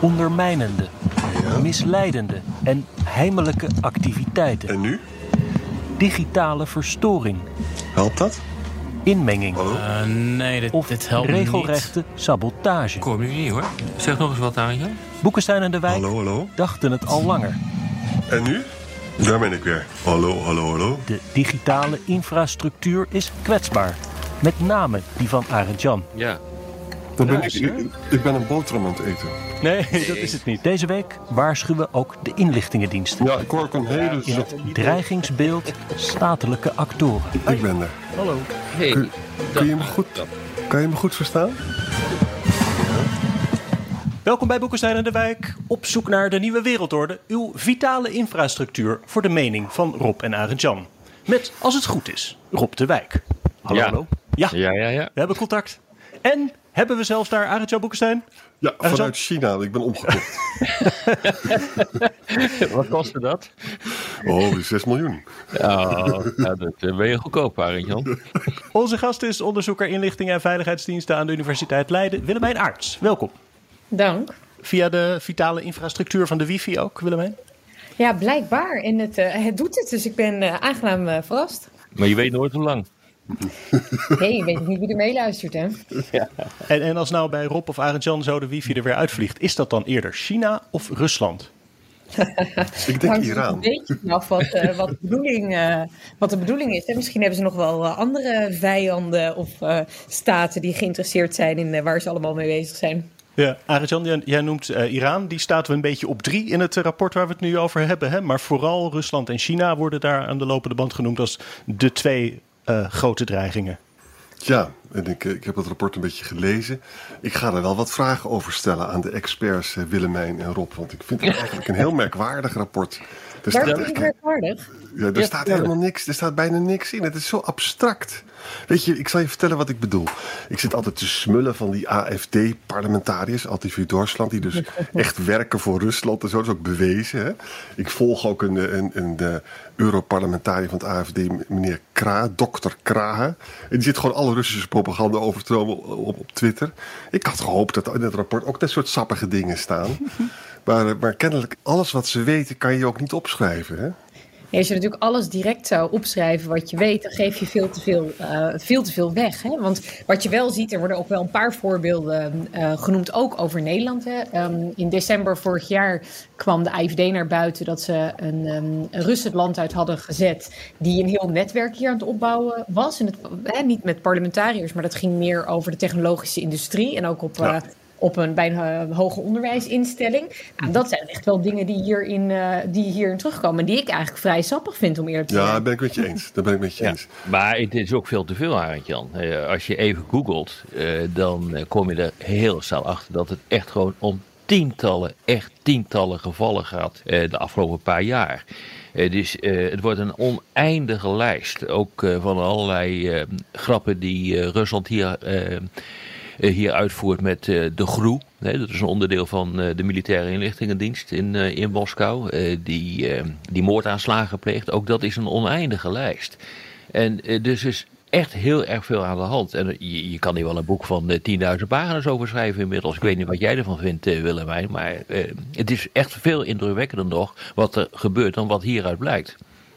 ondermijnende, misleidende en heimelijke activiteiten. En nu? Digitale verstoring, Helpt dat? inmenging Uh, nee, dit, of dit helpt regelrechte sabotage. Kom je niet hoor. Zeg nog eens wat aan je. Boekenstein en de Wijk Hallo, hallo. dachten het al langer. En nu? Daar ben ik weer. Hallo, hallo, hallo. De digitale infrastructuur is kwetsbaar. Met name die van Arend Jan. Ja. Dan ben Ja, ik, sir. ik, ik ben een boterham aan het eten. Nee, dat is het niet. Deze week waarschuwen ook de inlichtingendiensten. Ja, ik hoor ook een hele... In het dreigingsbeeld statelijke actoren. Ik ben er. Hallo. Hey, Kun, kun, je me goed, kan je me goed verstaan? Welkom bij Boekenstein en de Wijk. Op zoek naar de nieuwe wereldorde. Uw vitale infrastructuur voor de mening van Rob en Arend Jan. Met, als het goed is, Rob de Wijk. Hallo, Ja. hallo. Ja, Ja, ja, ja. we hebben contact. En hebben we zelfs daar Arend Jan Boekenstein? Ja, vanuit China. Ik ben omgekocht. Wat kostte dat? Oh, 6 miljoen. Oh, ja, dat eh, ben je goedkoop, Arend Jan. Onze gast is onderzoeker inlichtingen en veiligheidsdiensten aan de Universiteit Leiden, Willemijn Aarts. Welkom. Dank. Via de vitale infrastructuur van de wifi ook, Willemijn? Ja, blijkbaar. En het, eh, het doet het, dus ik ben eh, aangenaam verrast. Maar je weet nooit hoe lang. Nee, je weet niet wie er meeluistert, hè? En, en als nou bij Rob of Arend Jan zo de wifi er weer uitvliegt, is dat dan eerder China of Rusland? Ik denk Hangt Iran. een beetje vanaf wat, eh, wat, de bedoeling, eh, wat de bedoeling is. Hè? Misschien hebben ze nog wel eh, andere vijanden of eh, staten die geïnteresseerd zijn in waar ze allemaal mee bezig zijn. Ja, Arjan, jij, jij noemt eh, Iran. Die staat een beetje op drie in het rapport waar we het nu over hebben. Hè? Maar vooral Rusland en China worden daar aan de lopende band genoemd als de twee eh, grote dreigingen. Ja, en ik, eh, ik heb het rapport een beetje gelezen. Ik ga er wel wat vragen over stellen aan de experts eh, Willemijn en Rob. Want ik vind het eigenlijk een heel merkwaardig rapport. Waar staat, is het merkwaardig? Ja, er staat helemaal niks, er staat bijna niks in. Het is zo abstract. Weet je, ik zal je vertellen wat ik bedoel. Ik zit altijd te smullen van die AFD-parlementariërs, Antivier Duitsland, die dus echt werken voor Rusland en zo. Dat is ook bewezen. Hè? Ik volg ook een, een, een, Europarlementariër van het AFD, meneer Kra, dokter Krahe. En die zit gewoon alle Russische propaganda over te nemen op, op Twitter. Ik had gehoopt dat in het rapport ook dat soort sappige dingen staan. Maar, eh, maar kennelijk, alles wat ze weten, kan je ook niet opschrijven. Hè? Ja, als je natuurlijk alles direct zou opschrijven wat je weet, dan geef je veel te veel, eh, veel, te veel weg. Hè? Want wat je wel ziet, er worden ook wel een paar voorbeelden eh, genoemd, ook over Nederland. Hè? Ehm, in december vorig jaar kwam de AFD naar buiten dat ze een, ehm, een Rus het land uit hadden gezet, die een heel netwerk hier aan het opbouwen was. En het, hè, niet met parlementariërs, maar dat ging meer over de technologische industrie en ook op. Ja. Eh, op een bijna hoger onderwijsinstelling. Nou, dat zijn echt wel dingen die hierin, eh, die hierin terugkomen. En die ik eigenlijk vrij sappig vind om eerlijk te Ja, zijn. daar ben ik met je eens. Daar ben ik met je Ja. eens. Maar het is ook veel te veel, Arend Jan. Eh, als je even googelt, eh, dan eh, kom je er heel snel achter dat het echt gewoon om tientallen, echt tientallen gevallen gaat eh, de afgelopen paar jaar. Eh, dus eh, het wordt een oneindige lijst. Ook eh, van allerlei eh, grappen die eh, Rusland hier, eh, eh, hier uitvoert met eh, de GRU. Dat is een onderdeel van eh, de militaire inlichtingendienst in, eh, in Moskou. eh, die, eh, die moordaanslagen pleegt. Ook dat is een oneindige lijst. En eh, dus is echt heel erg veel aan de hand. En eh, je, je kan hier wel een boek van eh, 10.000 pagina's over schrijven inmiddels. Ik weet niet wat jij ervan vindt, eh, Willemijn. Maar eh, het is echt veel indrukwekkender nog wat er gebeurt dan wat hieruit blijkt.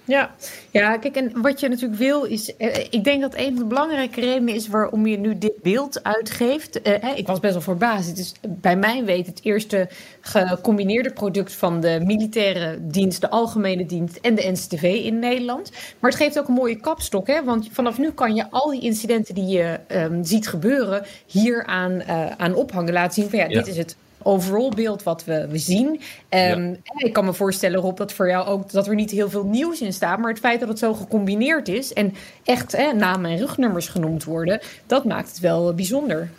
Ja. ja, kijk, en wat je natuurlijk wil is... eh, ik denk dat een van de belangrijke redenen is waarom je nu dit beeld uitgeeft. Eh, ik was best wel verbaasd. Het is bij mijn weten het eerste gecombineerde product van de militaire dienst, de algemene dienst en de NCTV in Nederland. Maar het geeft ook een mooie kapstok, hè? want vanaf nu kan je al die incidenten die je ehm, ziet gebeuren hier aan, eh, aan ophangen. Laten zien van ja, Ja. dit is het overall beeld wat we, we zien. Um, Ik kan me voorstellen, Rob, dat voor jou ook dat er niet heel veel nieuws in staat. Maar het feit dat het zo gecombineerd is en echt namen en rugnummers genoemd worden, dat maakt het wel bijzonder.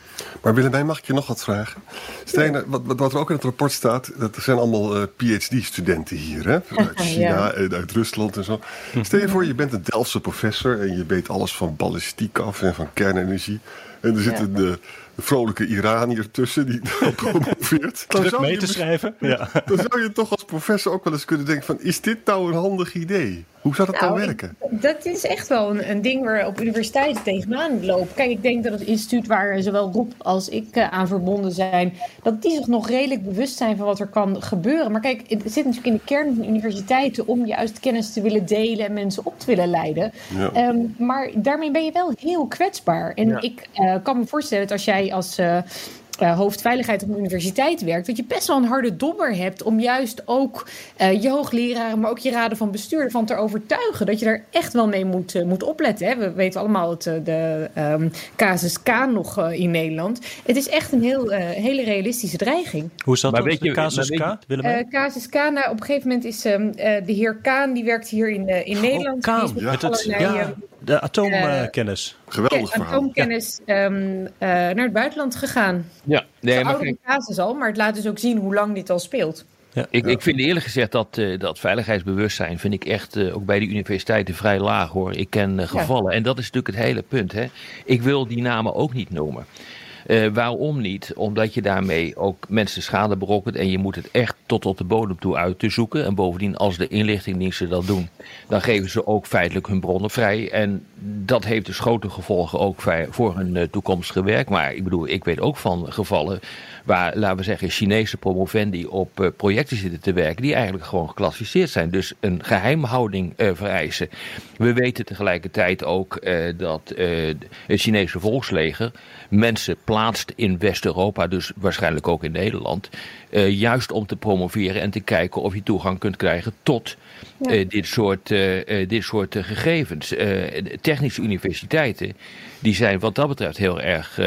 Maar Willemijn, mag ik je nog wat vragen? Stel, wat, wat, er ook in het rapport staat, dat er zijn allemaal uh, PhD-studenten hier, hè? Uit China en uit Rusland en zo. Stel je voor, je bent een Delftse professor en je weet alles van ballistiek af en van kernenergie. En er zitten de vrolijke Iranier tussen die promoveert. Dan zou mee te schrijven. Ja. Dan zou je toch als professor ook wel eens kunnen denken van... is dit nou een handig idee? Hoe zou dat nou, dan werken? dat is echt wel een, een, ding waar op universiteiten tegenaan lopen. Kijk, ik denk dat het instituut waar zowel Rob als ik uh, aan verbonden zijn... dat die zich nog redelijk bewust zijn van wat er kan gebeuren. Maar kijk, het zit natuurlijk in de kern van universiteiten... om juist kennis te willen delen en mensen op te willen leiden. Ja. Um, maar daarmee ben je wel heel kwetsbaar. En ja. ik uh, kan me voorstellen dat als jij als uh, uh, hoofdveiligheid op de universiteit werkt, dat je best wel een harde dobber hebt om juist ook uh, je hoogleraren, maar ook je raden van bestuur ervan te overtuigen dat je daar echt wel mee moet, uh, moet opletten. Hè. We weten allemaal het, de um, casus K nog in Nederland. Het is echt een heel, hele realistische dreiging. Hoe is dat maar weet je, casus K? casus K, nou, op een gegeven moment is um, de heer Kaan, die werkt hier in, in Nederland. Oh, Kaan, ja. Het, ja. De atoomkennis. Uh, Geweldig verhaal. Atoomkennis ja. um, uh, naar het buitenland gegaan. Ja, nee, maar kijk, casus al, maar het laat dus ook zien hoe lang dit al speelt. Ja. Ik, ik vind eerlijk gezegd dat, uh, dat veiligheidsbewustzijn vind ik echt uh, ook bij de universiteiten vrij laag hoor. Ik ken uh, gevallen ja. en dat is natuurlijk het hele punt. Hè. Ik wil die namen ook niet noemen. Uh, waarom niet? Omdat je daarmee ook mensen schade berokkent en je moet het echt tot op de bodem toe uit te zoeken. En bovendien, als de inlichtingdiensten dat doen, dan geven ze ook feitelijk hun bronnen vrij. En dat heeft dus grote gevolgen ook voor hun uh, toekomstige werk. Maar ik bedoel, ik weet ook van gevallen waar, laten we zeggen, Chinese promovendi op uh, projecten zitten te werken die eigenlijk gewoon geclassificeerd zijn. Dus een geheimhouding uh, vereisen. We weten tegelijkertijd ook uh, dat het Chinese volksleger mensen plaatst in West-Europa, dus waarschijnlijk ook in Nederland, juist om te promoveren en te kijken of je toegang kunt krijgen tot ja. uh, dit soort, uh, dit soort gegevens. technische universiteiten die zijn wat dat betreft heel erg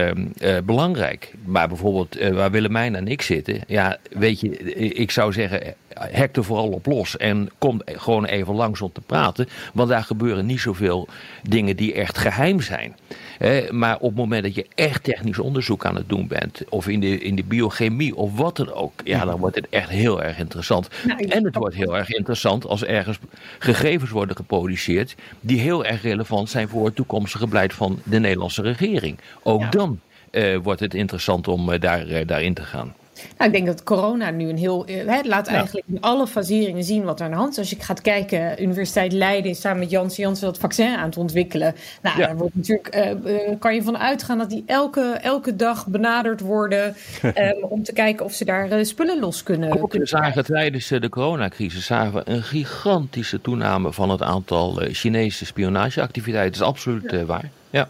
belangrijk. Maar bijvoorbeeld waar Willemijn en ik zitten, ja, weet je, ik zou zeggen, hek er vooral op los en kom gewoon even langs om te praten. Want daar gebeuren niet zoveel dingen die echt geheim zijn. Eh, maar op het moment dat je echt technisch onderzoek aan het doen bent, of in de, in de biochemie of wat dan ook, ja, dan wordt het echt heel erg interessant. Nou, en het wordt heel erg interessant als ergens gegevens worden geproduceerd die heel erg relevant zijn voor het toekomstige beleid van de Nederlandse regering. Ook ja. dan uh, wordt het interessant om uh, daar, uh, daarin te gaan. Nou, ik denk dat corona nu een heel. Het laat eigenlijk ja. in alle faseringen zien wat er aan de hand is. Als je gaat kijken, Universiteit Leiden is samen met Janssen Janssen dat vaccin aan het ontwikkelen. Nou, ja. daar wordt natuurlijk, uh, kan je van uitgaan dat die elke, elke dag benaderd worden. um, om te kijken of ze daar uh, spullen los kunnen. Ook kunnen zagen tijdens de coronacrisis zagen we een gigantische toename van het aantal Chinese spionageactiviteiten. Dat is absoluut ja. waar. Ja.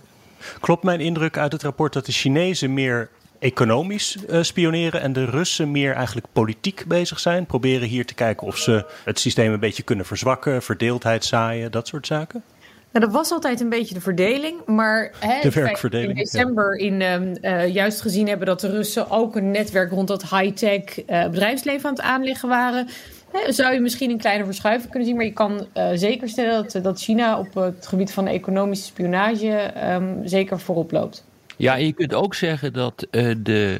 Klopt mijn indruk uit het rapport dat de Chinezen meer economisch uh, spioneren en de Russen meer eigenlijk politiek bezig zijn. Proberen hier te kijken of ze het systeem een beetje kunnen verzwakken, verdeeldheid zaaien, dat soort zaken. Nou, dat was altijd een beetje de verdeling, maar hè, de werkverdeling, in december in, uh, juist gezien hebben dat de Russen ook een netwerk rond dat high-tech uh, bedrijfsleven aan het aanleggen waren. Hè, zou je misschien een kleine verschuiving kunnen zien, maar je kan zeker stellen dat, dat China op het gebied van economische spionage um, zeker voorop loopt. Ja, en je kunt ook zeggen dat uh, de,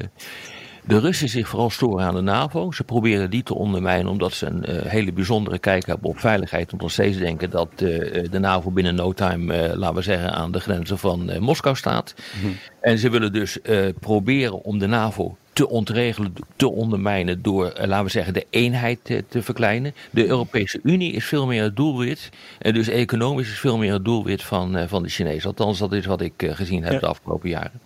de Russen zich vooral storen aan de NAVO. Ze proberen die te ondermijnen omdat ze een uh, hele bijzondere kijk hebben op veiligheid. Om nog steeds denken dat uh, de NAVO binnen no time, laten we zeggen, aan de grenzen van Moskou staat. -hmm. En ze willen dus proberen om de NAVO te ontregelen, te ondermijnen door, uh, laten we zeggen, de eenheid te, te, verkleinen. De Europese Unie is veel meer het doelwit. En dus economisch is veel meer het doelwit van, uh, van de Chinezen. Althans, dat is wat ik uh, gezien heb ja. de afgelopen jaren.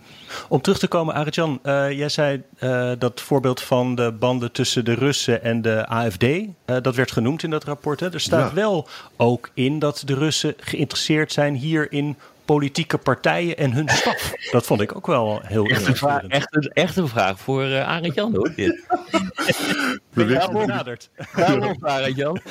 Om terug te komen, Arjan, jij zei dat voorbeeld van de banden tussen de Russen en de AFD, dat werd genoemd in dat rapport. Hè? Er staat ja. wel ook in dat de Russen geïnteresseerd zijn hier in politieke partijen en hun staf. Dat vond ik ook wel heel Echt een vraag, echt een, echt een vraag voor uh, Arend Jan hoor. Dit. benaderd. Arend Jan.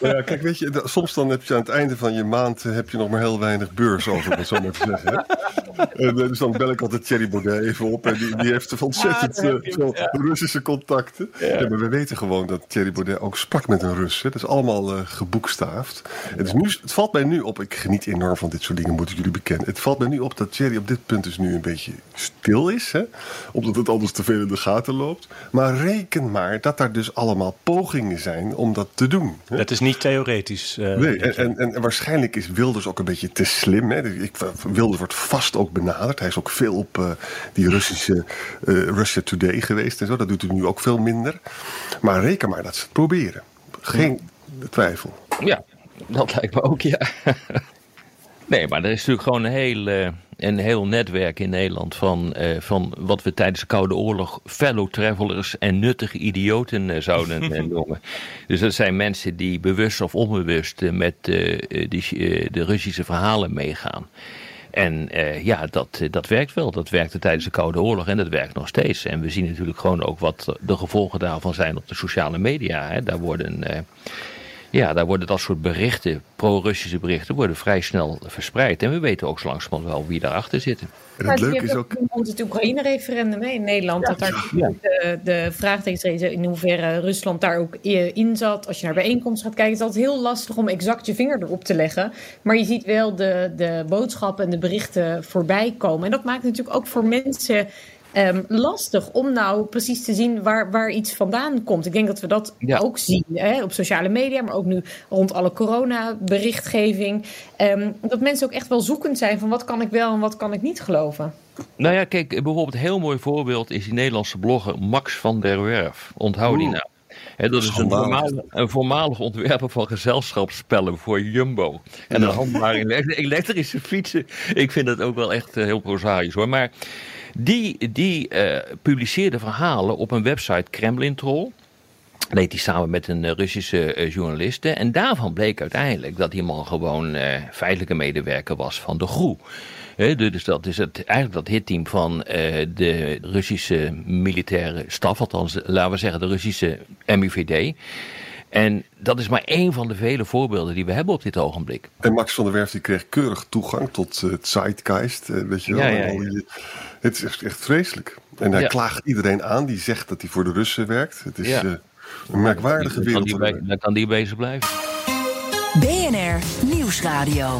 Ja, kijk, weet je, soms dan heb je aan het einde van je maand eh, heb je nog maar heel weinig beurs over, om het zo maar te zeggen. En, uh, dus dan bel ik altijd Thierry Baudet even op. En die, die heeft ontzettend uh, veel ja. Russische contacten. Ja. Ja, maar we weten gewoon dat Thierry Baudet ook sprak met een Rus. Hè. Dat is allemaal geboekstaafd. En dus nu, het valt mij nu op, ik geniet enorm van dit soort dingen, moet ik jullie bekennen. Het valt mij nu op dat Thierry op dit punt dus nu een beetje stil is. Hè? Omdat het anders te veel in de gaten loopt. Maar reken maar dat daar dus allemaal pogingen zijn om dat te doen. Hè? Het is niet theoretisch. Uh, nee, en, en, en, waarschijnlijk is Wilders ook een beetje te slim. Hè? Ik, Wilders wordt vast ook benaderd. Hij is ook veel op uh, die Russische uh, Russia Today geweest en zo. Dat doet hij nu ook veel minder. Maar reken maar dat ze het proberen. Geen twijfel. Ja, dat lijkt me ook, ja. Nee, maar er is natuurlijk gewoon een heel, uh, een heel netwerk in Nederland van, uh, van wat we tijdens de Koude Oorlog fellow travelers en nuttige idioten uh, zouden noemen. Dus dat zijn mensen die bewust of onbewust met die, de Russische verhalen meegaan. En ja, dat, dat werkt wel. Dat werkte tijdens de Koude Oorlog en dat werkt nog steeds. En we zien natuurlijk gewoon ook wat de gevolgen daarvan zijn op de sociale media. Hè. Daar worden ja, daar worden dat soort berichten, pro-Russische berichten, worden vrij snel verspreid. En we weten ook zo langzamerhand wel wie daarachter zit. En het leuke is ook... het Oekraïne-referendum in Nederland, ja, dat daar ja. de, de vraagtekens in hoeverre Rusland daar ook in zat. Als je naar bijeenkomsten gaat kijken, is het altijd heel lastig om exact je vinger erop te leggen. Maar je ziet wel de, de boodschappen en de berichten voorbij komen. En dat maakt natuurlijk ook voor mensen Um, lastig om nou precies te zien waar, waar iets vandaan komt. Ik denk dat we dat ja. ook zien hè, op sociale media, maar ook nu rond alle corona-berichtgeving. Um, dat mensen ook echt wel zoekend zijn van wat kan ik wel en wat kan ik niet geloven. Nou ja, kijk, bijvoorbeeld een heel mooi voorbeeld is die Nederlandse blogger Max van der Werf. Onthoud die nou. He, dat is een voormalig, een voormalig, ontwerper van gezelschapsspellen voor Jumbo. En een handelaar in elektrische fietsen. Ik vind dat ook wel echt uh, heel prozaïs hoor. Maar die, die uh, publiceerde verhalen op een website Kremlin Troll. Dat deed hij samen met een Russische uh, journaliste. En daarvan bleek uiteindelijk dat die man gewoon uh, feitelijke medewerker was van de GROE. He, dus dat is het, eigenlijk dat hitteam van de Russische militaire staf, althans laten we zeggen de Russische MIVD. En dat is maar één van de vele voorbeelden die we hebben op dit ogenblik. En Max van der Werf die kreeg keurig toegang tot het Zeitgeist. Weet je wel. Ja, ja, ja. Het is echt, echt vreselijk. En hij ja. klaagt iedereen aan die zegt dat hij voor de Russen werkt. Het is ja. uh, een merkwaardige wereld. Dan kan, die, dan kan die bezig blijven. BNR Nieuwsradio.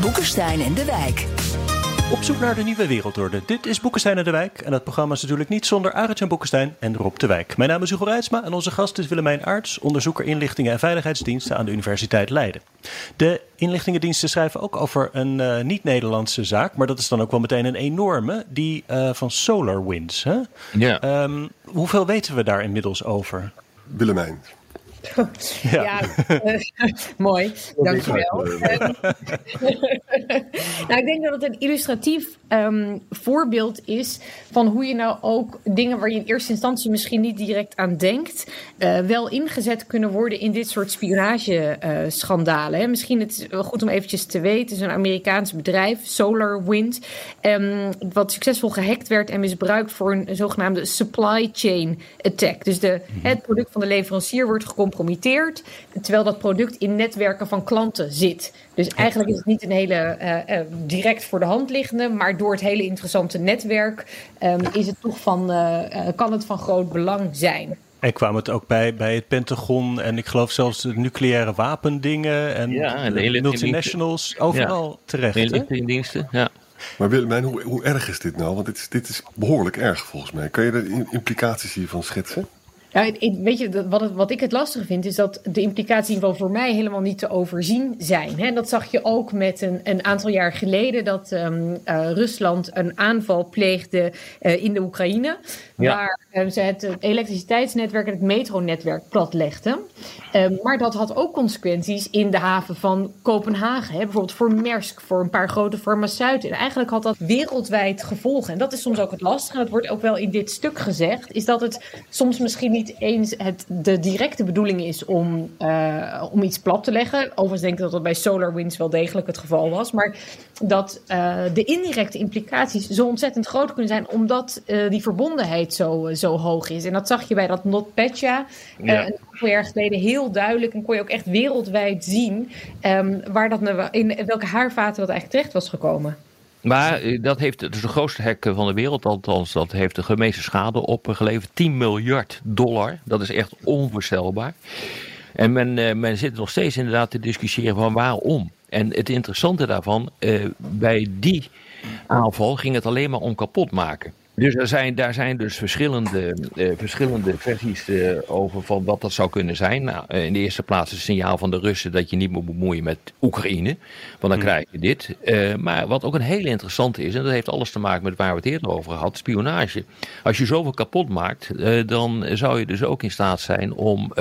Boekenstein en de Wijk. Op zoek naar de nieuwe wereldorde. Dit is Boekenstein en de Wijk. En dat programma is natuurlijk niet zonder Arend-Jan Boekenstein en Rob de Wijk. Mijn naam is Hugo Reitsma en onze gast is Willemijn Arts, onderzoeker inlichtingen en veiligheidsdiensten aan de Universiteit Leiden. De inlichtingendiensten schrijven ook over een uh, niet-Nederlandse zaak, maar dat is dan ook wel meteen een enorme, die uh, van SolarWinds. Hè? Ja. Um, hoeveel weten we daar inmiddels over? Willemijn. Ja, ja uh, mooi. Dankjewel. nou, ik denk dat het een illustratief um, voorbeeld is van hoe je nou ook dingen waar je in eerste instantie misschien niet direct aan denkt, uh, wel ingezet kunnen worden in dit soort spionageschandalen. Uh, Misschien het is goed om eventjes te weten, een Amerikaans bedrijf, SolarWind, um, wat succesvol gehackt werd en misbruikt voor een zogenaamde supply chain attack. Dus de, mm-hmm. het product van de leverancier wordt gecompromitteerd, terwijl dat product in netwerken van klanten zit. Dus eigenlijk is het niet een hele uh, uh, direct voor de hand liggende, maar door het hele interessante netwerk um, is het toch van, uh, kan het van groot belang zijn. En kwam het ook bij, bij het Pentagon en ik geloof zelfs de nucleaire wapendingen en, ja, en de, multinationals overal ja. terecht. Inlichtingendiensten, ja. Maar Willemijn, hoe, hoe erg is dit nou? Want dit is, dit is behoorlijk erg volgens mij. Kan je de implicaties hiervan schetsen? Ja, weet je, wat, het, wat ik het lastige vind, is dat de implicaties wel voor mij helemaal niet te overzien zijn. Hè? Dat zag je ook met een, een aantal jaar geleden dat um, uh, Rusland een aanval pleegde uh, in de Oekraïne. Ja. Waar uh, ze het elektriciteitsnetwerk en het metronetwerk platlegden. maar dat had ook consequenties in de haven van Kopenhagen. Hè? Bijvoorbeeld voor Maersk, voor een paar grote farmaceuten. En eigenlijk had dat wereldwijd gevolgen. En dat is soms ook het lastige. En dat wordt ook wel in dit stuk gezegd. Is dat het soms misschien niet niet eens het, de directe bedoeling is om, uh, om iets plat te leggen. Overigens denk ik dat dat bij SolarWinds wel degelijk het geval was. Maar dat uh, de indirecte implicaties zo ontzettend groot kunnen zijn, omdat uh, die verbondenheid zo, zo hoog is. En dat zag je bij dat NotPetya ja. een aantal jaar geleden heel duidelijk. En kon je ook echt wereldwijd zien um, waar dat, in welke haarvaten dat eigenlijk terecht was gekomen. Maar dat heeft, de grootste hack van de wereld, althans dat heeft de meeste schade opgeleverd. 10 miljard dollar, dat is echt onvoorstelbaar. En men, men zit nog steeds inderdaad te discussiëren van waarom. En het interessante daarvan, uh, bij die aanval ging het alleen maar om kapot maken. Dus er zijn, daar zijn dus verschillende, uh, verschillende versies uh, over van wat dat zou kunnen zijn. Nou, in de eerste plaats het signaal van de Russen dat je niet moet bemoeien met Oekraïne. Want dan krijg je dit. Uh, maar wat ook een hele interessante is, en dat heeft alles te maken met waar we het eerder over hadden, spionage. Als je zoveel kapot maakt, dan zou je dus ook in staat zijn om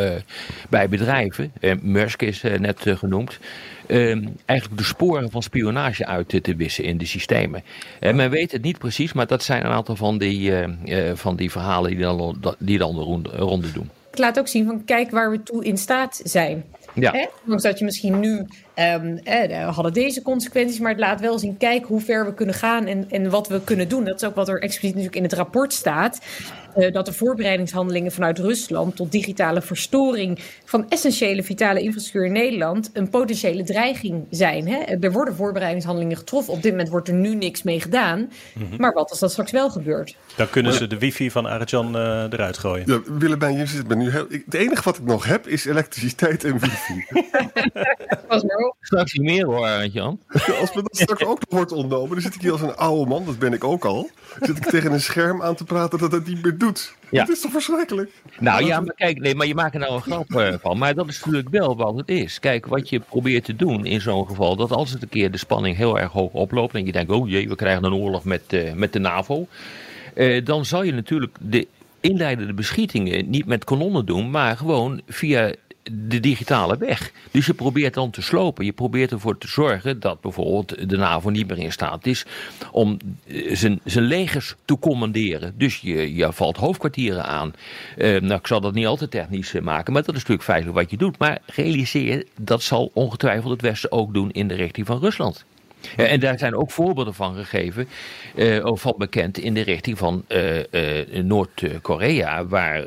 bij bedrijven, Musk is net genoemd, Uh, eigenlijk de sporen van spionage uit te, te wissen in de systemen. Uh, men weet het niet precies, maar dat zijn een aantal van die, uh, van die verhalen die dan, die dan de ronde, ronde doen. Het laat ook zien van kijk waar we toe in staat zijn. Ja. Ondanks dat je misschien nu um, eh, hadden deze consequenties, maar het laat wel zien, kijk hoe ver we kunnen gaan en, en wat we kunnen doen. Dat is ook wat er expliciet natuurlijk in het rapport staat. Uh, dat de voorbereidingshandelingen vanuit Rusland tot digitale verstoring van essentiële vitale infrastructuur in Nederland een potentiële dreiging zijn. Hè? Er worden voorbereidingshandelingen getroffen. Op dit moment wordt er nu niks mee gedaan. Mm -hmm. Maar wat als dat straks wel gebeurt? Dan kunnen ze de wifi van Arjan uh, eruit gooien. Ja, Willemijn, je zit me nu heel... Het enige wat ik nog heb is elektriciteit en wifi. Was maar Straks niet meer hoor, Arjan. Als me dat straks ook nog wordt ontnomen, dan zit ik hier als een oude man, dat ben ik ook al. Zit ik tegen een scherm aan te praten dat het niet meer doet. Ja. Dat is toch verschrikkelijk? Nou ja, maar kijk, nee, maar je maakt er nou een grap van. Maar dat is natuurlijk wel wat het is. Kijk, wat je probeert te doen in zo'n geval, dat als het een keer de spanning heel erg hoog oploopt en je denkt, oh jee, we krijgen een oorlog met, uh, met de NAVO. Uh, dan zal je natuurlijk de inleidende beschietingen niet met kanonnen doen, maar gewoon via de digitale weg. Dus je probeert dan te slopen. Je probeert ervoor te zorgen dat bijvoorbeeld de NAVO niet meer in staat is om zijn, zijn legers te commanderen. Dus je, je valt hoofdkwartieren aan. Uh, nou, ik zal dat niet altijd technisch maken, maar dat is natuurlijk feitelijk wat je doet. Maar realiseer dat zal ongetwijfeld het Westen ook doen in de richting van Rusland. En daar zijn ook voorbeelden van gegeven, uh, of van bekend in de richting van uh, Noord-Korea, waar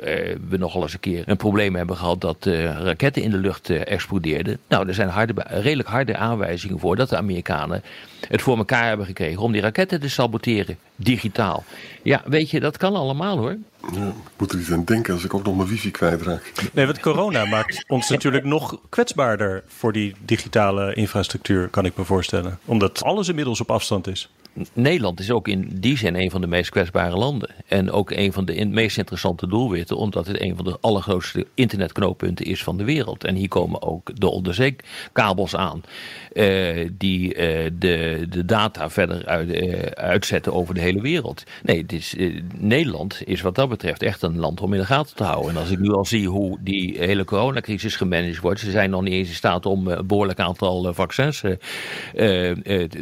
we nogal eens een keer een probleem hebben gehad dat raketten in de lucht explodeerden. Nou, er zijn harde, redelijk harde aanwijzingen voor dat de Amerikanen het voor elkaar hebben gekregen om die raketten te saboteren, digitaal. Ja, weet je, dat kan allemaal hoor. Ja, ik moet er iets aan denken als ik ook nog mijn wifi kwijtraak. Nee, want corona maakt ons natuurlijk nog kwetsbaarder voor die digitale infrastructuur, kan ik me voorstellen. Omdat alles inmiddels op afstand is. Nederland is ook in die zin een van de meest kwetsbare landen. En ook een van de meest interessante doelwitten, omdat het een van de allergrootste internetknooppunten is van de wereld. En hier komen ook de onderzeekabels aan, uh, die uh, de, de data verder uit, uh, uitzetten over de hele wereld. Nee, is, Nederland is wat dat betreft echt een land om in de gaten te houden. En als ik nu al zie hoe die hele coronacrisis gemanaged wordt, ze zijn nog niet eens in staat om een behoorlijk aantal vaccins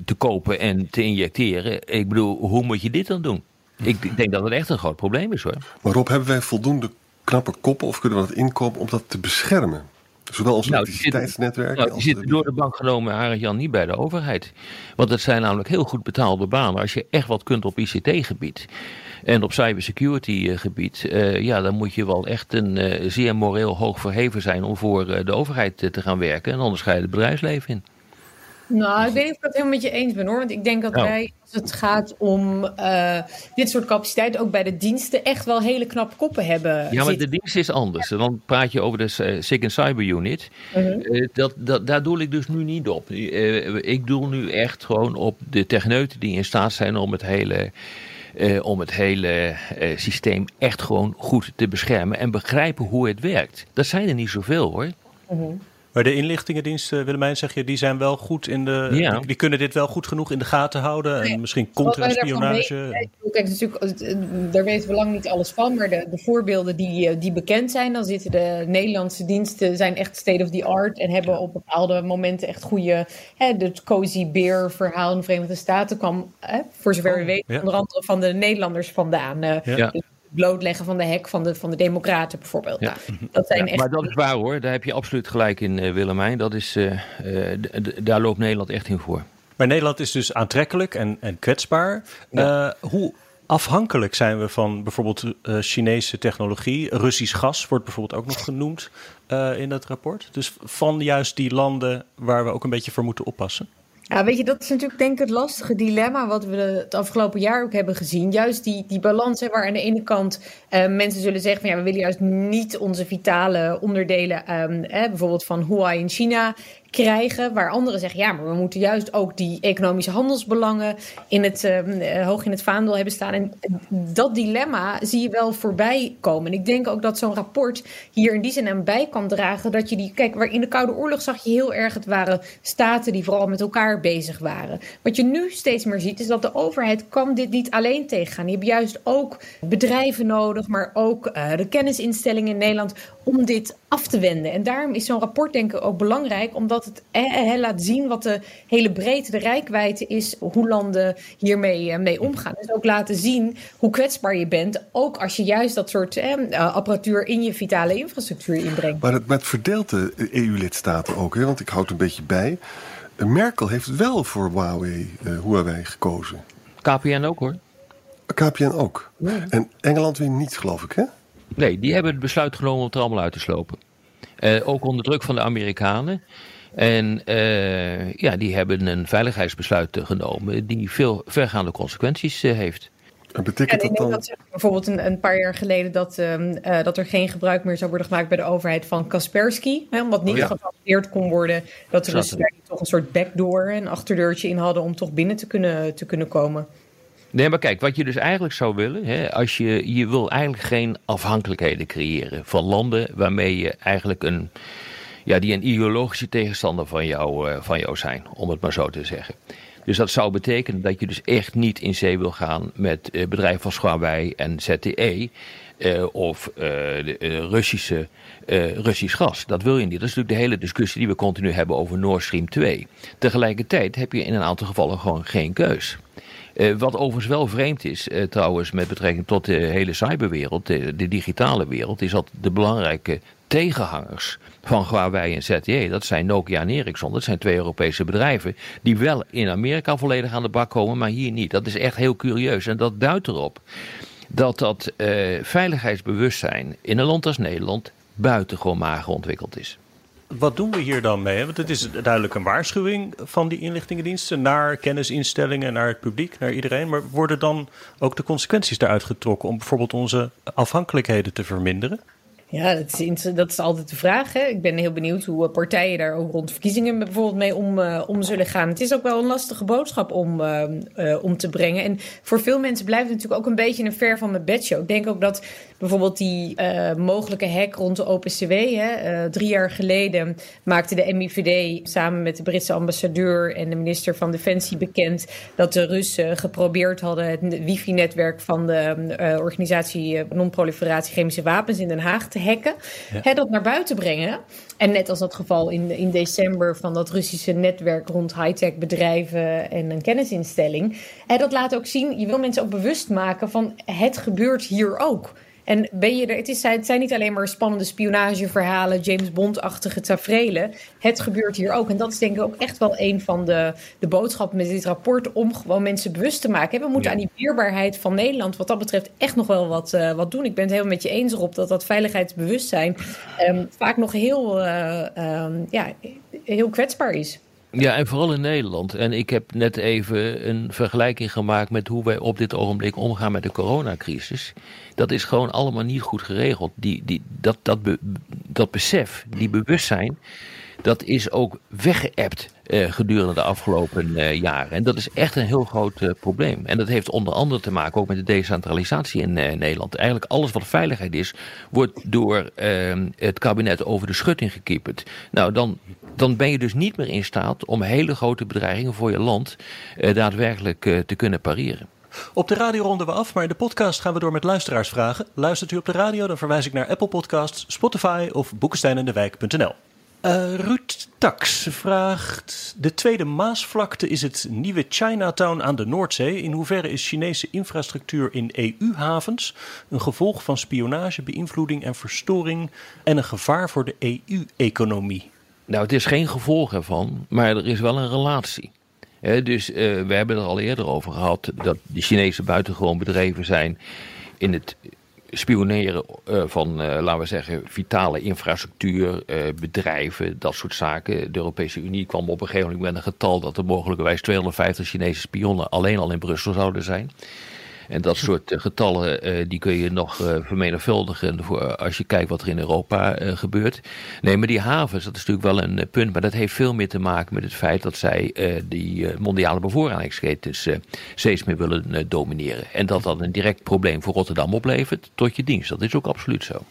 te kopen en te injecteren. Ik bedoel, hoe moet je dit dan doen? Ik denk dat het echt een groot probleem is hoor. Maar Rob, hebben wij voldoende knappe koppen of kunnen we dat inkopen om dat te beschermen? Zowel ons nou, elektriciteitsnetwerk. Nou, die zitten door de bank genomen, Arjan, niet bij de overheid. Want het zijn namelijk heel goed betaalde banen. Als je echt wat kunt op ICT-gebied en op cybersecurity-gebied, uh, ja, dan moet je wel echt een uh, zeer moreel hoog verheven zijn om voor uh, de overheid te gaan werken. En anders ga je het bedrijfsleven in. Nou, ik weet niet of ik het helemaal met je eens ben hoor. Want ik denk dat Oh. wij, als het gaat om uh, dit soort capaciteit, ook bij de diensten echt wel hele knappe koppen hebben. Ja, maar zitten. de dienst is anders. Dan praat je over de uh, SIG Cyber Unit. Mhm. Uh, dat, dat, daar doe ik dus nu niet op. ik doe nu echt gewoon op de techneuten die in staat zijn om het hele. Uh, om het hele uh, systeem echt gewoon goed te beschermen en begrijpen hoe het werkt. Dat zijn er niet zoveel hoor. Mhm. Maar de inlichtingendiensten, Willemijn, zeg je, die zijn wel goed in de. Ja. Die, die kunnen dit wel goed genoeg in de gaten houden. En Nee, misschien contra-spionage. Kijk, natuurlijk, eh, daar weten we lang niet alles van, maar de, de voorbeelden die, eh, die bekend zijn, dan zitten de Nederlandse diensten zijn echt state of the art en hebben op bepaalde momenten echt goede. Hè, het Cozy Bear verhaal in de Verenigde Staten kwam, hè, voor zover we Oh, weten, ja. onder andere van de Nederlanders vandaan. Eh, Ja. Ja. dus blootleggen van de hek van de, van de Democraten bijvoorbeeld. Ja. Dat zijn Ja, echt maar dat is waar hoor, daar heb je absoluut gelijk in, eh, Willemijn. Dat is, eh, eh, d- d- daar loopt Nederland echt in voor. Maar Nederland is dus aantrekkelijk en, en kwetsbaar. Ja. Eh, hoe afhankelijk zijn we van bijvoorbeeld eh, Chinese technologie? Russisch gas wordt bijvoorbeeld ook nog genoemd eh, in dat rapport. Dus van juist die landen waar we ook een beetje voor moeten oppassen. Ja, weet je, dat is natuurlijk denk ik het lastige dilemma wat we het afgelopen jaar ook hebben gezien. Juist die, die balans, hè, waar aan de ene kant eh, mensen zullen zeggen van ja, we willen juist niet onze vitale onderdelen, hè, bijvoorbeeld van Huawei in China, krijgen. Waar anderen zeggen ja, maar we moeten juist ook die economische handelsbelangen in het, ehm, eh, hoog in het vaandel hebben staan. En dat dilemma zie je wel voorbij komen. En ik denk ook dat zo'n rapport hier in die zin aan bij kan dragen. Dat je die, kijk, waar in de Koude Oorlog zag je heel erg, het waren staten die vooral met elkaar bezig waren. Wat je nu steeds meer ziet, is dat de overheid kan dit niet alleen tegengaan. Je hebt juist ook bedrijven nodig, maar ook eh, de kennisinstellingen in Nederland om dit af te wenden. En daarom is zo'n rapport denk ik ook belangrijk, omdat het eh, eh, laat zien wat de hele breedte, de rijkwijde is, hoe landen hiermee eh, mee omgaan. Dus ook laten zien hoe kwetsbaar je bent, ook als je juist dat soort eh, apparatuur in je vitale infrastructuur inbrengt. Maar het, maar het verdeelt de EU-lidstaten ook, hè? want ik houd een beetje bij. Merkel heeft wel voor Huawei, eh, Huawei gekozen. KPN ook hoor. KPN ook. En Engeland weer niet, geloof ik, hè? Nee, die hebben het besluit genomen om het er allemaal uit te slopen. Eh, ook onder druk van de Amerikanen. En eh, ja, die hebben een veiligheidsbesluit eh, genomen die veel vergaande consequenties eh, heeft. En En betekent ik dat denk dan... dat ze bijvoorbeeld een, een paar jaar geleden dat, ehm, eh, dat er geen gebruik meer zou worden gemaakt bij de overheid van Kaspersky. Hè, omdat niet Oh ja. kon worden dat de Russen er. daar toch een soort backdoor, een achterdeurtje in hadden om toch binnen te kunnen, te kunnen komen. Nee, maar kijk, wat je dus eigenlijk zou willen, hè, als je, je wil eigenlijk geen afhankelijkheden creëren van landen waarmee je eigenlijk een, ja, die een ideologische tegenstander van jou, eh, van jou zijn, om het maar zo te zeggen. Dus dat zou betekenen dat je dus echt niet in zee wil gaan met eh, bedrijven als Huawei en ZTE. eh, of de, Russische, Russisch gas. Dat wil je niet. Dat is natuurlijk de hele discussie die we continu hebben over Nord Stream 2. Tegelijkertijd heb je in een aantal gevallen gewoon geen keus. Wat overigens wel vreemd is, trouwens, met betrekking tot de hele cyberwereld, de digitale wereld, is dat de belangrijke tegenhangers van Huawei en ZTE, dat zijn Nokia en Ericsson, dat zijn twee Europese bedrijven, die wel in Amerika volledig aan de bak komen, maar hier niet. Dat is echt heel curieus en dat duidt erop dat dat eh, veiligheidsbewustzijn in een land als Nederland buitengewoon mager ontwikkeld is. Wat doen we hier dan mee? Want het is duidelijk een waarschuwing van die inlichtingendiensten naar kennisinstellingen, naar het publiek, naar iedereen. Maar worden dan ook de consequenties daaruit getrokken om bijvoorbeeld onze afhankelijkheden te verminderen? Ja, dat is, dat is altijd de vraag. Hè. Ik ben heel benieuwd hoe eh, partijen daar ook rond verkiezingen bijvoorbeeld mee om, eh, om zullen gaan. Het is ook wel een lastige boodschap om, eh, om te brengen. En voor veel mensen blijft het natuurlijk ook een beetje een ver van mijn bedshow. Ik denk ook dat bijvoorbeeld die mogelijke hack rond de OPCW. Hè, drie jaar geleden maakte de MIVD samen met de Britse ambassadeur en de minister van Defensie bekend dat de Russen geprobeerd hadden het wifi-netwerk van de organisatie Non-Proliferatie Chemische Wapens in Den Haag te hacken. Hè, dat naar buiten brengen. En net als dat geval in, in december van dat Russische netwerk rond high-tech bedrijven en een kennisinstelling. En dat laat ook zien, je wil mensen ook bewust maken van het gebeurt hier ook. En ben je er, het, is, het zijn niet alleen maar spannende spionageverhalen, James Bond-achtige tafereelen. Het gebeurt hier ook. En dat is denk ik ook echt wel een van de, de boodschappen met dit rapport. Om gewoon mensen bewust te maken. We moeten Ja. aan die weerbaarheid van Nederland wat dat betreft echt nog wel wat, eh, wat doen. Ik ben het helemaal met je eens erop dat dat veiligheidsbewustzijn ehm, vaak nog heel, eh, ehm, ja, heel kwetsbaar is. Ja, en vooral in Nederland. En ik heb net even een vergelijking gemaakt met hoe wij op dit ogenblik omgaan met de coronacrisis. Dat is gewoon allemaal niet goed geregeld. Die, die, dat, dat, be- dat besef, die bewustzijn, dat is ook weggeëpt eh, gedurende de afgelopen eh, jaren. En dat is echt een heel groot eh, probleem. En dat heeft onder andere te maken ook met de decentralisatie in Nederland. Eigenlijk alles wat veiligheid is, wordt door eh, het kabinet over de schutting gekieperd. Nou, dan, dan ben je dus niet meer in staat om hele grote bedreigingen voor je land daadwerkelijk te kunnen pareren. Op de radio ronden we af, maar in de podcast gaan we door met luisteraarsvragen. Luistert u op de radio, dan verwijs ik naar Apple Podcasts, Spotify of boekensteinendewijk.nl. Uh, Ruud Tax vraagt: De tweede Maasvlakte is het nieuwe Chinatown aan de Noordzee. In hoeverre is Chinese infrastructuur in EU-havens een gevolg van spionage, beïnvloeding en verstoring en een gevaar voor de EU-economie? Nou, het is geen gevolg ervan, maar er is wel een relatie. dus uh, we hebben er al eerder over gehad dat de Chinese buitengewoon bedreven zijn in het spioneren uh, van, uh, laten we zeggen, vitale infrastructuur, uh, bedrijven, dat soort zaken. De Europese Unie kwam op een gegeven moment met een getal dat er mogelijkerwijs 250 Chinese spionnen alleen al in Brussel zouden zijn. En dat soort eh, getallen eh, die kun je nog uh, vermenigvuldigen voor, als je kijkt wat er in Europa gebeurt. Nee, maar die havens, dat is natuurlijk wel een punt. Maar dat heeft veel meer te maken met het feit dat zij die mondiale bevoorradingsketens steeds meer willen domineren. En dat dat een direct probleem voor Rotterdam oplevert, tot je dienst. Dat is ook absoluut zo.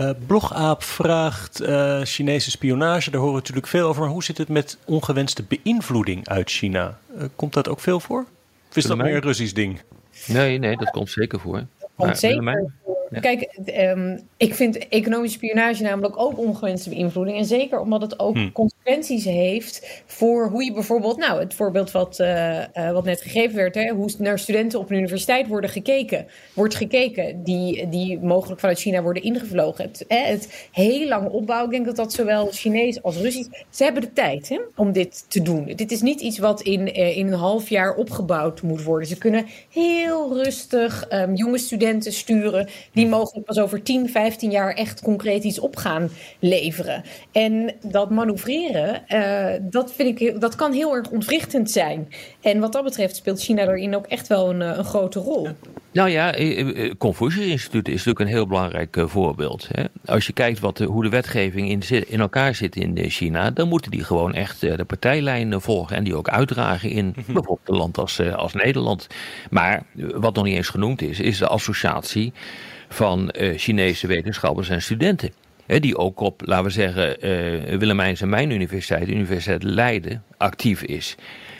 Uh, Blogaap vraagt uh, Chinese spionage, daar horen we natuurlijk veel over. Maar hoe zit het met ongewenste beïnvloeding uit China? Uh, komt dat ook veel voor? Of is dat meer een Russisch ding? Nee, nee, dat komt zeker voor. Komt zeker Kijk, um, ik vind economische spionage namelijk ook ongewenste beïnvloeding. En zeker omdat het ook hm. consequenties heeft voor hoe je bijvoorbeeld, nou, het voorbeeld wat, uh, uh, wat net gegeven werd, hè, hoe naar studenten op een universiteit worden gekeken, wordt gekeken, die, die mogelijk vanuit China worden ingevlogen. Het, hè, het heel lang opbouwen, ik denk dat dat zowel Chinees als Russisch, ze hebben de tijd hè, om dit te doen. Dit is niet iets wat in, uh, in een half jaar opgebouwd moet worden. Ze kunnen heel rustig um, jonge studenten sturen die die mogelijk pas over 10, 15 jaar echt concreet iets op gaan leveren. En dat manoeuvreren, uh, dat, vind ik, dat kan heel erg ontwrichtend zijn. En wat dat betreft speelt China daarin ook echt wel een, eh, een grote rol. Nou ja, eh, Confucius Instituut is natuurlijk een heel belangrijk voorbeeld. Hè. Als je kijkt wat, hoe de wetgeving in, in elkaar zit in China, dan moeten die gewoon echt de partijlijn volgen en die ook uitdragen in mhm. bijvoorbeeld een land als, als Nederland. Maar wat nog niet eens genoemd is, is de associatie van uh, Chinese wetenschappers en studenten. die ook op, laten we zeggen, uh, Willemijns en Mijn Universiteit, Universiteit Leiden, actief is.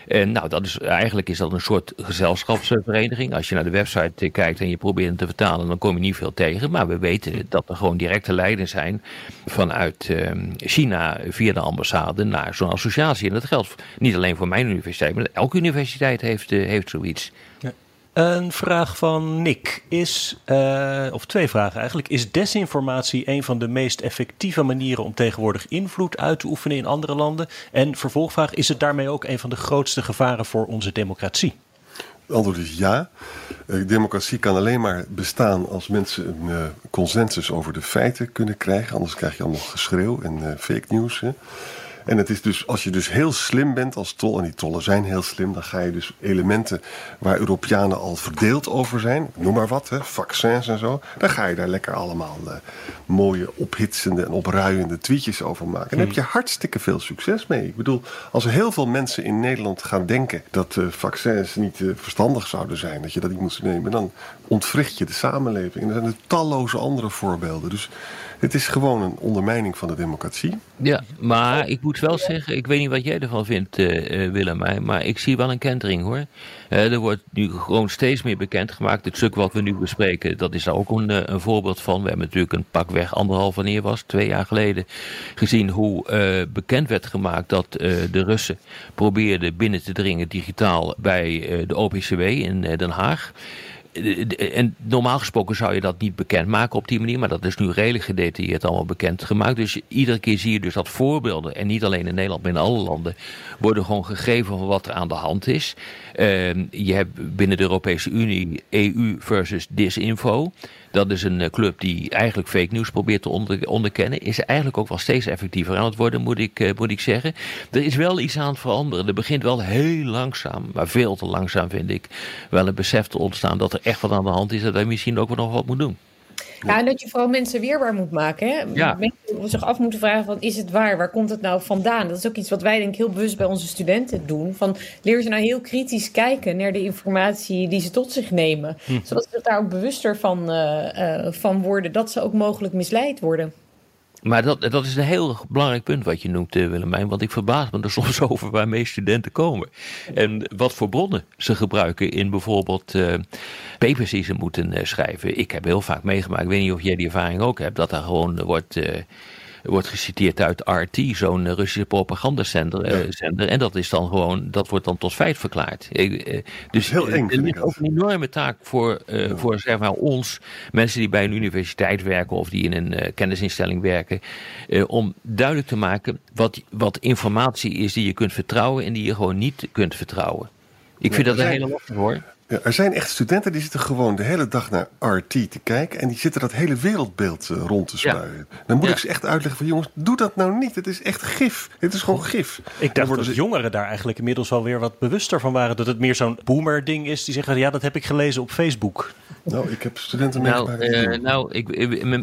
En nou, dat is, eigenlijk is dat een soort gezelschapsvereniging. Als je naar de website kijkt en je probeert het te vertalen, dan kom je niet veel tegen. Maar we weten dat er gewoon directe lijnen zijn vanuit uh, China via de ambassade naar zo'n associatie. En dat geldt niet alleen voor mijn universiteit, maar elke universiteit heeft, heeft zoiets. Ja. Een vraag van Nick is, uh, of twee vragen eigenlijk. Is desinformatie een van de meest effectieve manieren om tegenwoordig invloed uit te oefenen in andere landen? En vervolgvraag, is het daarmee ook een van de grootste gevaren voor onze democratie? Het antwoord is ja. Uh, democratie kan alleen maar bestaan als mensen een uh, consensus over de feiten kunnen krijgen. Anders krijg je allemaal geschreeuw en fake news. Hè. En het is dus, als je dus heel slim bent als tol, en die tollen zijn heel slim, dan ga je dus elementen waar Europeanen al verdeeld over zijn, noem maar wat, hè, vaccins en zo, dan ga je daar lekker allemaal uh, mooie ophitsende en opruiende tweetjes over maken. En daar heb je hartstikke veel succes mee. Ik bedoel, als er heel veel mensen in Nederland gaan denken dat uh, vaccins niet uh, verstandig zouden zijn, dat je dat niet moet nemen, dan ontwricht je de samenleving. En er zijn er talloze andere voorbeelden. Dus het is gewoon een ondermijning van de democratie. Ja, maar ik moet wel zeggen, ik weet niet wat jij ervan vindt, uh, Willem, maar ik zie wel een kentering hoor. Uh, er wordt nu gewoon steeds meer bekendgemaakt. Het stuk wat we nu bespreken, dat is daar ook een, een voorbeeld van. We hebben natuurlijk een pak weg anderhalf wanneer was, twee jaar geleden, gezien hoe bekend werd gemaakt dat de Russen probeerden binnen te dringen digitaal bij de OPCW in Den Haag. En normaal gesproken zou je dat niet bekendmaken op die manier, maar dat is nu redelijk gedetailleerd allemaal bekendgemaakt. Dus iedere keer zie je dus dat voorbeelden, en niet alleen in Nederland, maar in alle landen, worden gewoon gegeven van wat er aan de hand is. Uh, je hebt binnen de Europese Unie EU versus disinfo. Dat is een eh, club die eigenlijk fake news probeert te onder, onderkennen. Is eigenlijk ook wel steeds effectiever aan het worden, moet ik, uh, moet ik zeggen. Er is wel iets aan het veranderen. Er begint wel heel langzaam, maar veel te langzaam vind ik, wel een besef te ontstaan dat er echt wat aan de hand is. Dat hij misschien ook nog wat moet doen. Ja, en dat je vooral mensen weerbaar moet maken. Hè? Ja. Mensen zich af moeten vragen: van, is het waar? Waar komt het nou vandaan? Dat is ook iets wat wij denk ik heel bewust bij onze studenten doen. Van, leer ze nou heel kritisch kijken naar de informatie die ze tot zich nemen. Hm. Zodat ze daar ook bewuster van, uh, uh, van worden dat ze ook mogelijk misleid worden. Maar dat, dat is een heel belangrijk punt wat je noemt, eh, Willemijn. Want ik verbaas me er soms over waarmee studenten komen. En wat voor bronnen ze gebruiken in bijvoorbeeld uh, papers die ze moeten uh, schrijven. Ik heb heel vaak meegemaakt, ik weet niet of jij die ervaring ook hebt, dat er gewoon wordt wordt geciteerd uit RT, zo'n Russische propagandazender. eh, zender, en dat, is dan gewoon, dat wordt dan tot feit verklaard. Eh, eh, dus Heel eng, er ligt ook een enorme taak voor, eh, voor zeg maar, ons, mensen die bij een universiteit werken of die in een eh, kennisinstelling werken, eh, om duidelijk te maken wat, wat informatie is die je kunt vertrouwen en die je gewoon niet kunt vertrouwen. Ik vind dat een hele lastig hoor. Ja, er zijn echt studenten die zitten gewoon de hele dag naar RT te kijken. En die zitten dat hele wereldbeeld eh, rond te spuien. Dan moet Ja. ik ze echt uitleggen van jongens, doe dat nou niet. Het is echt gif. Het is gewoon gif. Ik dacht worden dat ze- jongeren daar eigenlijk inmiddels wel weer wat bewuster van waren. Dat het meer zo'n boomer ding is. Die zeggen, ja, dat heb ik gelezen op Facebook. Nou, ik heb studenten Nou, meegemaakt. die eh, nou ik-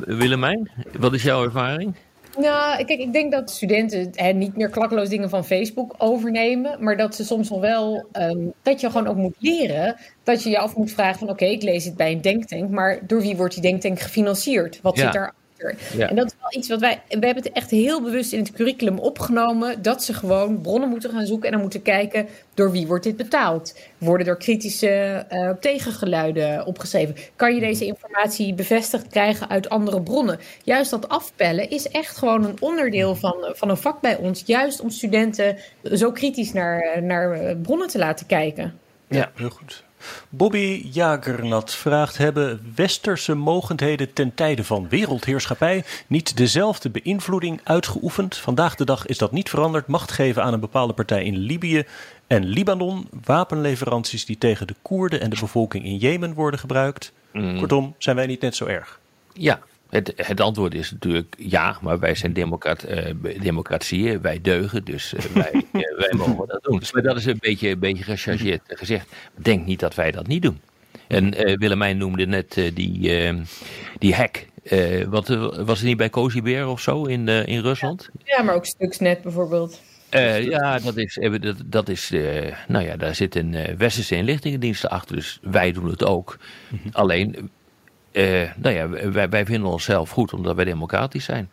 Willemijn, wat is jouw ervaring? Nou, kijk, ik denk dat studenten hè, niet meer klakkeloos dingen van Facebook overnemen, maar dat ze soms nog wel, ehm, dat je gewoon ook moet leren, dat je je af moet vragen van oké, ik lees het bij een denktank, maar door wie wordt die denktank gefinancierd? Wat Ja. zit daarachter? Ja. En dat is wel iets wat wij, we hebben het echt heel bewust in het curriculum opgenomen, dat ze gewoon bronnen moeten gaan zoeken en dan moeten kijken door wie wordt dit betaald? Worden er kritische eh, tegengeluiden opgeschreven? Kan je deze informatie bevestigd krijgen uit andere bronnen? Juist dat afpellen is echt gewoon een onderdeel van, van een vak bij ons. Juist om studenten zo kritisch naar, naar eh, bronnen te laten kijken. Ja, heel goed. Bobby Jagernat vraagt: Hebben westerse mogendheden ten tijde van wereldheerschappij niet dezelfde beïnvloeding uitgeoefend? Vandaag de dag is dat niet veranderd. Macht geven aan een bepaalde partij in Libië en Libanon. Wapenleveranties die tegen de Koerden en de bevolking in Jemen worden gebruikt. Kortom, zijn wij niet net zo erg? Ja, het, het antwoord is natuurlijk ja, maar wij zijn democrat, eh, democratieën, wij deugen, dus eh, wij, eh, wij mogen dat doen. Maar dat is een beetje, een beetje gechargeerd gezegd. Denk niet dat wij dat niet doen. En eh, Willemijn noemde net eh, die, eh, die hack. Eh, wat, was het niet bij Cozy Bear of zo in, eh, in Rusland? Ja, maar ook Stuxnet bijvoorbeeld. Eh, ja, dat is, dat, dat is eh, nou ja, daar zit een eh, westerse inlichtingendienst achter, dus wij doen het ook. Alleen, eh, nou ja, wij, wij vinden onszelf goed omdat wij democratisch zijn.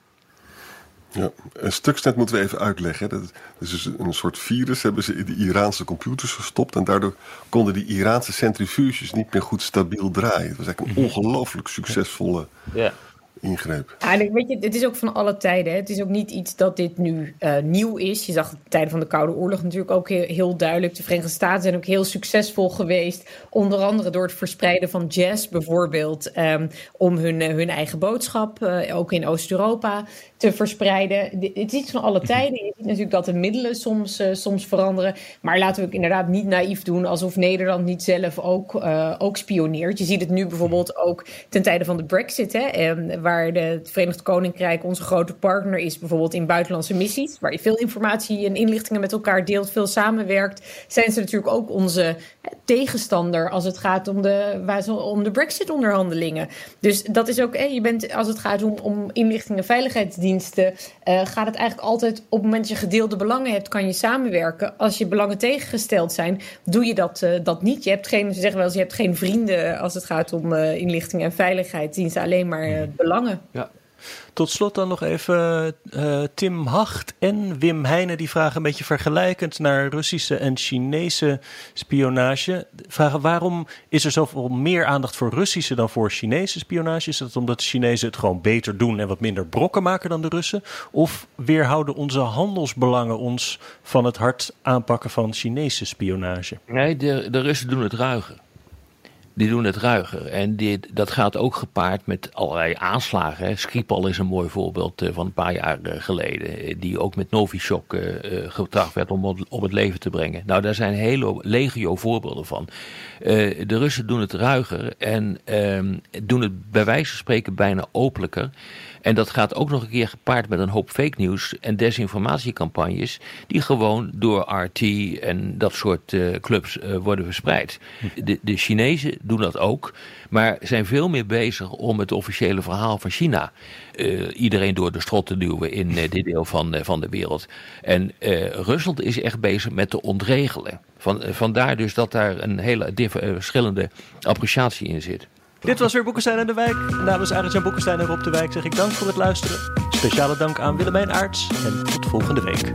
Ja, een Stuxnet moeten we even uitleggen. Dat is dus een soort virus, hebben ze in de Iraanse computers gestopt. En daardoor konden die Iraanse centrifuges niet meer goed stabiel draaien. Het was eigenlijk een ongelooflijk succesvolle Ja. Ingreep. Weet je, het is ook van alle tijden. hè. Het is ook niet iets dat dit nu eh, nieuw is. Je zag het tijden van de Koude Oorlog natuurlijk ook heel, heel duidelijk. De Verenigde Staten zijn ook heel succesvol geweest. Onder andere door het verspreiden van jazz bijvoorbeeld. ehm, om hun, eh, hun eigen boodschap, eh, ook in Oost-Europa, te verspreiden. Het is iets van alle tijden. Je ziet natuurlijk dat de middelen soms, soms veranderen. Maar laten we ook inderdaad niet naïef doen alsof Nederland niet zelf ook, ook spioneert. Je ziet het nu bijvoorbeeld ook ten tijde van de Brexit, hè, eh, waar het Verenigd Koninkrijk onze grote partner is, bijvoorbeeld in buitenlandse missies, waar je veel informatie en inlichtingen met elkaar deelt, veel samenwerkt, zijn ze natuurlijk ook onze eh, tegenstander als het gaat om de, om de Brexit-onderhandelingen. Dus dat is ook, eh, je bent, als het gaat om, om inlichtingen en veiligheidsdiensten, eh, gaat het eigenlijk altijd op het moment dat je gedeelde belangen hebt, kan je samenwerken. Als je belangen tegengesteld zijn, doe je dat, dat niet. Je hebt geen, ze zeggen wel eens, je hebt geen vrienden als het gaat om inlichtingen en veiligheidsdiensten, alleen maar eh, belangen. Tot slot dan nog even eh, Tim Hacht en Wim Heijnen. Die vragen een beetje vergelijkend naar Russische en Chinese spionage. Vragen waarom is er zoveel meer aandacht voor Russische dan voor Chinese spionage? Is dat omdat de Chinezen het gewoon beter doen en wat minder brokken maken dan de Russen? Of weerhouden onze handelsbelangen ons van het hard aanpakken van Chinese spionage? Nee, de, de Russen doen het ruiger. Die doen het ruiger. En dit, dat gaat ook gepaard met allerlei aanslagen. Skripal is een mooi voorbeeld eh, van een paar jaar eh, geleden. eh, Die ook met Novichok getracht werd om om het leven te brengen. Nou, daar zijn hele legio voorbeelden van. De Russen doen het ruiger en ehm, doen het bij wijze van spreken bijna openlijker. En dat gaat ook nog een keer gepaard met een hoop fake news en desinformatiecampagnes. die gewoon door RT en dat soort eh, clubs eh, worden verspreid. De, de Chinezen doen dat ook, maar zijn veel meer bezig om het officiële verhaal van China. eh, iedereen door de strot te duwen in dit deel van, van de wereld. En Rusland is echt bezig met te ontregelen. Van, vandaar dus dat daar een hele verschillende appreciatie in zit. Dit was weer Boekenstein en de Wijk. Namens Arend-Jan Boekenstein en Rob de Wijk zeg ik dank voor het luisteren. Speciale dank aan Willemijn Aarts en tot volgende week.